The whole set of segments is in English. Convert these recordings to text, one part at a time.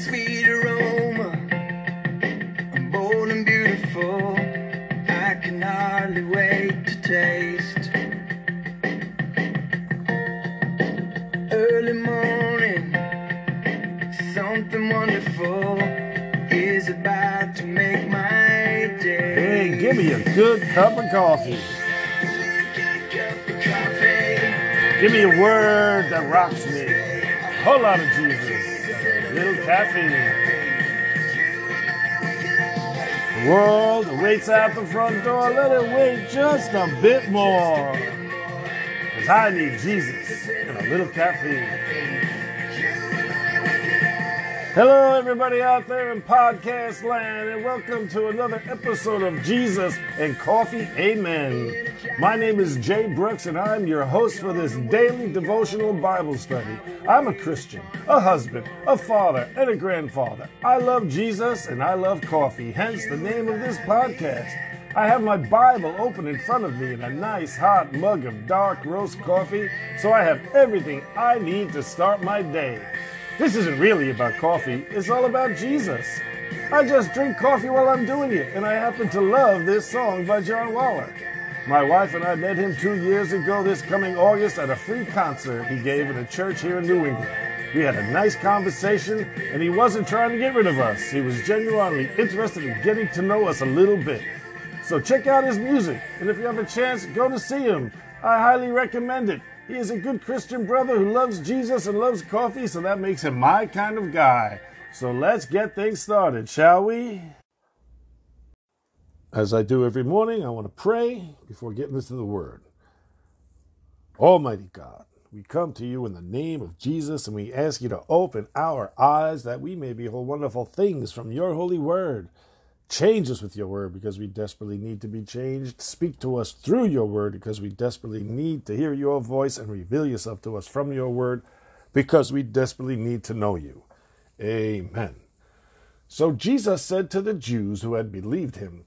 sweet aroma, I'm bold and beautiful. I can hardly wait to taste. Early morning, something wonderful is about to make my day. Hey, give me a good cup of coffee. Give me a word that rocks me. A whole lot of Jesus. Little caffeine. The world waits out the front door. Let it wait just a bit more. Because I need Jesus and a little caffeine. Hello, everybody out there in podcast land, and welcome to another episode of Jesus and Coffee. Amen. My name is Jay Brooks, and I'm your host for this daily devotional Bible study. I'm a Christian, a husband, a father, and a grandfather. I love Jesus and I love coffee, hence the name of this podcast. I have my Bible open in front of me and a nice hot mug of dark roast coffee, so I have everything I need to start my day. This isn't really about coffee, it's all about Jesus. I just drink coffee while I'm doing it, and I happen to love this song by John Waller. My wife and I met him two years ago this coming August at a free concert he gave at a church here in New England. We had a nice conversation, and he wasn't trying to get rid of us. He was genuinely interested in getting to know us a little bit. So check out his music, and if you have a chance, go to see him. I highly recommend it. He is a good Christian brother who loves Jesus and loves coffee, so that makes him my kind of guy. So let's get things started, shall we? As I do every morning, I want to pray before getting into the Word. Almighty God, we come to you in the name of Jesus and we ask you to open our eyes that we may behold wonderful things from your holy Word. Change us with your word because we desperately need to be changed. Speak to us through your word because we desperately need to hear your voice and reveal yourself to us from your word because we desperately need to know you. Amen. So Jesus said to the Jews who had believed him,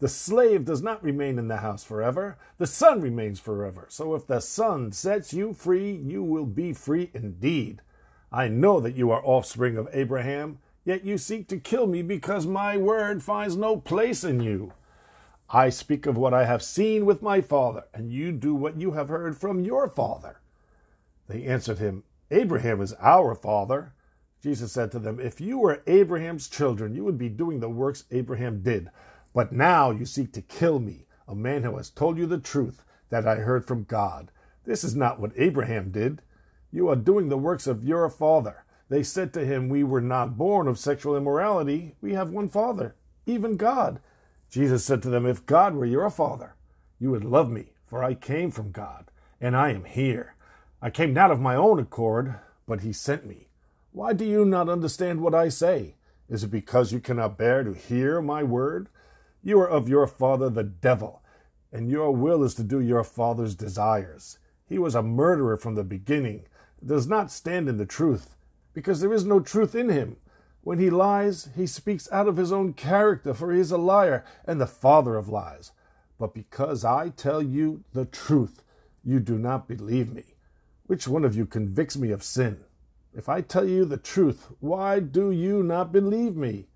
The slave does not remain in the house forever, the son remains forever. So if the son sets you free, you will be free indeed. I know that you are offspring of Abraham. Yet you seek to kill me because my word finds no place in you. I speak of what I have seen with my father, and you do what you have heard from your father. They answered him, Abraham is our father. Jesus said to them, If you were Abraham's children, you would be doing the works Abraham did. But now you seek to kill me, a man who has told you the truth that I heard from God. This is not what Abraham did. You are doing the works of your father. They said to him, We were not born of sexual immorality. We have one Father, even God. Jesus said to them, If God were your Father, you would love me, for I came from God, and I am here. I came not of my own accord, but he sent me. Why do you not understand what I say? Is it because you cannot bear to hear my word? You are of your father the devil, and your will is to do your father's desires. He was a murderer from the beginning, does not stand in the truth because there is no truth in him. When he lies, he speaks out of his own character, for he is a liar and the father of lies. But because I tell you the truth, you do not believe me. Which one of you convicts me of sin? If I tell you the truth, why do you not believe me?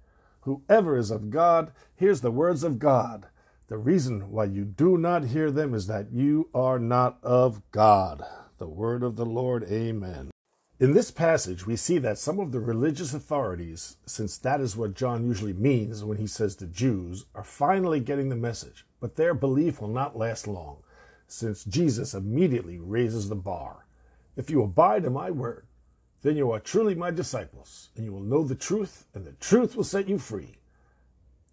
Whoever is of God hears the words of God. The reason why you do not hear them is that you are not of God. The word of the Lord. Amen. In this passage, we see that some of the religious authorities, since that is what John usually means when he says the Jews, are finally getting the message, but their belief will not last long, since Jesus immediately raises the bar. If you abide in my word, then you are truly my disciples, and you will know the truth, and the truth will set you free.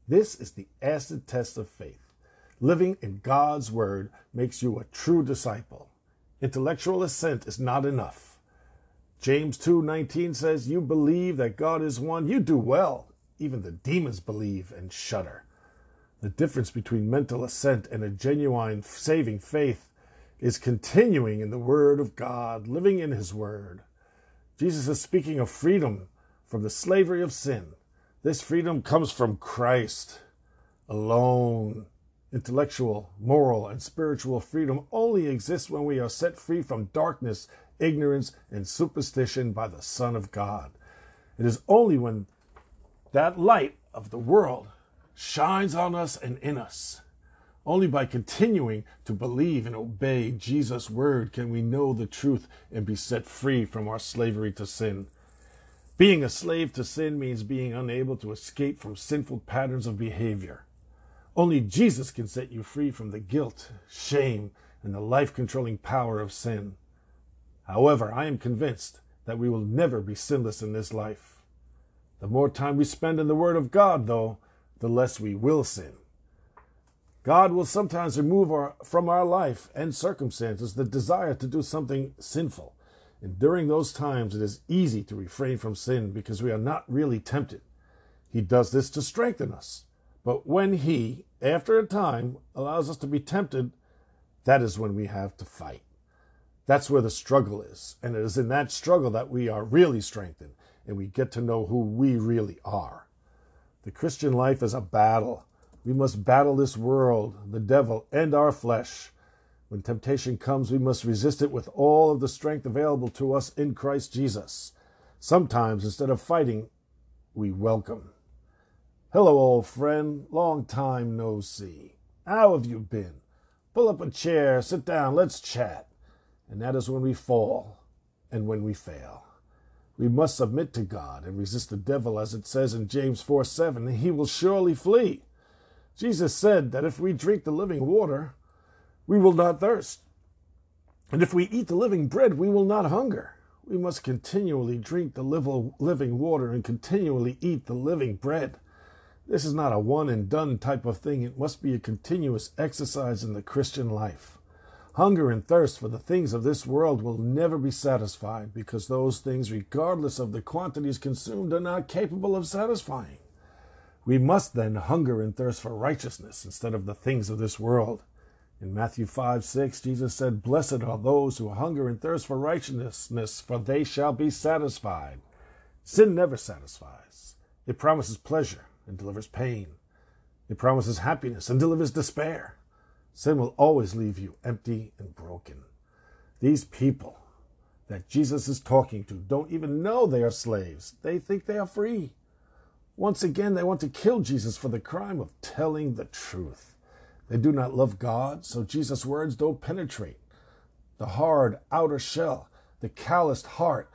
This is the acid test of faith. Living in God's word makes you a true disciple. Intellectual assent is not enough. James 2:19 says, "You believe that God is one, you do well. Even the demons believe and shudder." The difference between mental assent and a genuine saving faith is continuing in the Word of God, living in His Word. Jesus is speaking of freedom from the slavery of sin. This freedom comes from Christ alone. Intellectual, moral, and spiritual freedom only exists when we are set free from darkness, ignorance, and superstition by the Son of God. It is only when that light of the world shines on us and in us. Only by continuing to believe and obey Jesus' word can we know the truth and be set free from our slavery to sin. Being a slave to sin means being unable to escape from sinful patterns of behavior. Only Jesus can set you free from the guilt, shame, and the life controlling power of sin. However, I am convinced that we will never be sinless in this life. The more time we spend in the Word of God, though, the less we will sin. God will sometimes remove our, from our life and circumstances the desire to do something sinful. And during those times, it is easy to refrain from sin because we are not really tempted. He does this to strengthen us. But when He, after a time, allows us to be tempted, that is when we have to fight. That's where the struggle is. And it is in that struggle that we are really strengthened and we get to know who we really are. The Christian life is a battle. We must battle this world, the devil, and our flesh. When temptation comes, we must resist it with all of the strength available to us in Christ Jesus. Sometimes, instead of fighting, we welcome. Hello, old friend. Long time no see. How have you been? Pull up a chair, sit down, let's chat. And that is when we fall and when we fail. We must submit to God and resist the devil, as it says in James 4 7, he will surely flee. Jesus said that if we drink the living water, we will not thirst. And if we eat the living bread, we will not hunger. We must continually drink the living water and continually eat the living bread. This is not a one and done type of thing. It must be a continuous exercise in the Christian life. Hunger and thirst for the things of this world will never be satisfied because those things, regardless of the quantities consumed, are not capable of satisfying. We must then hunger and thirst for righteousness instead of the things of this world. In Matthew 5 6, Jesus said, Blessed are those who hunger and thirst for righteousness, for they shall be satisfied. Sin never satisfies. It promises pleasure and delivers pain. It promises happiness and delivers despair. Sin will always leave you empty and broken. These people that Jesus is talking to don't even know they are slaves. They think they are free. Once again, they want to kill Jesus for the crime of telling the truth. They do not love God, so Jesus' words don't penetrate the hard outer shell, the calloused heart,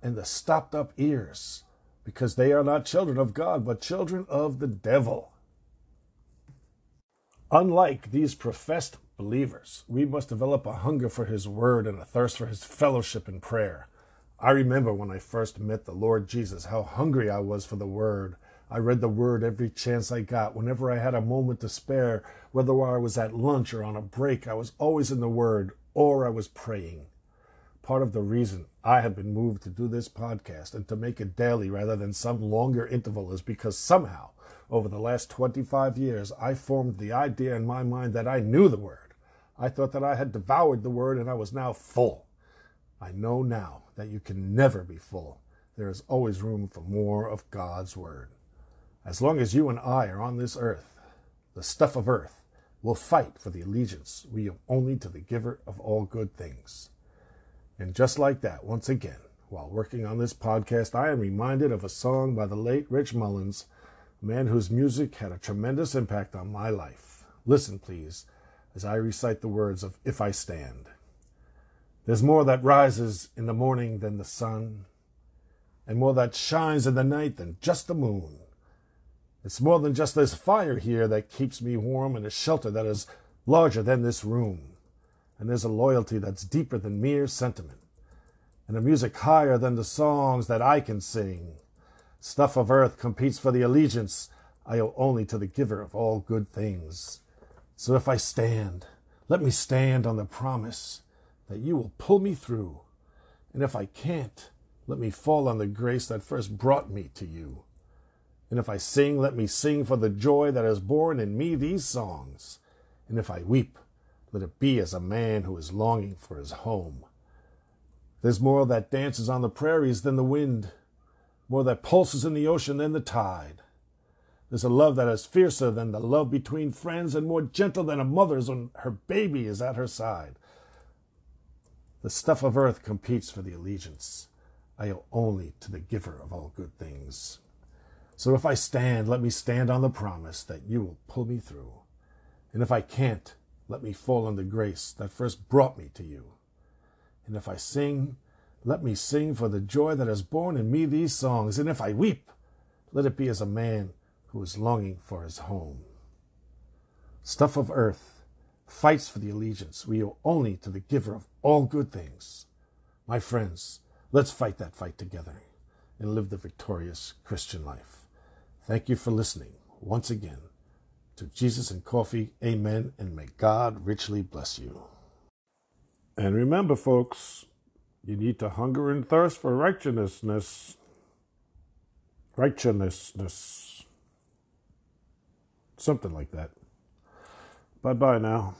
and the stopped up ears, because they are not children of God, but children of the devil. Unlike these professed believers, we must develop a hunger for His Word and a thirst for His fellowship and prayer. I remember when I first met the Lord Jesus, how hungry I was for the Word. I read the Word every chance I got. Whenever I had a moment to spare, whether I was at lunch or on a break, I was always in the Word or I was praying. Part of the reason I have been moved to do this podcast and to make it daily rather than some longer interval is because somehow, over the last 25 years, I formed the idea in my mind that I knew the Word. I thought that I had devoured the Word and I was now full. I know now that you can never be full. There is always room for more of God's Word. As long as you and I are on this earth, the stuff of earth will fight for the allegiance we owe only to the giver of all good things. And just like that, once again, while working on this podcast, I am reminded of a song by the late Rich Mullins, a man whose music had a tremendous impact on my life. Listen, please, as I recite the words of If I Stand. There's more that rises in the morning than the sun, and more that shines in the night than just the moon. It's more than just this fire here that keeps me warm and a shelter that is larger than this room. And there's a loyalty that's deeper than mere sentiment, and a music higher than the songs that I can sing. Stuff of earth competes for the allegiance I owe only to the giver of all good things. So if I stand, let me stand on the promise that you will pull me through. And if I can't, let me fall on the grace that first brought me to you. And if I sing, let me sing for the joy that is born in me these songs. And if I weep, let it be as a man who is longing for his home. There's more that dances on the prairies than the wind, more that pulses in the ocean than the tide. There's a love that is fiercer than the love between friends and more gentle than a mother's when her baby is at her side. The stuff of earth competes for the allegiance I owe only to the giver of all good things. So if I stand, let me stand on the promise that you will pull me through. And if I can't, let me fall on the grace that first brought me to you. And if I sing, let me sing for the joy that has born in me these songs. And if I weep, let it be as a man who is longing for his home. Stuff of earth fights for the allegiance we owe only to the giver of all good things. My friends, let's fight that fight together and live the victorious Christian life. Thank you for listening once again to Jesus and Coffee. Amen. And may God richly bless you. And remember, folks, you need to hunger and thirst for righteousness. Righteousness. Something like that. Bye bye now.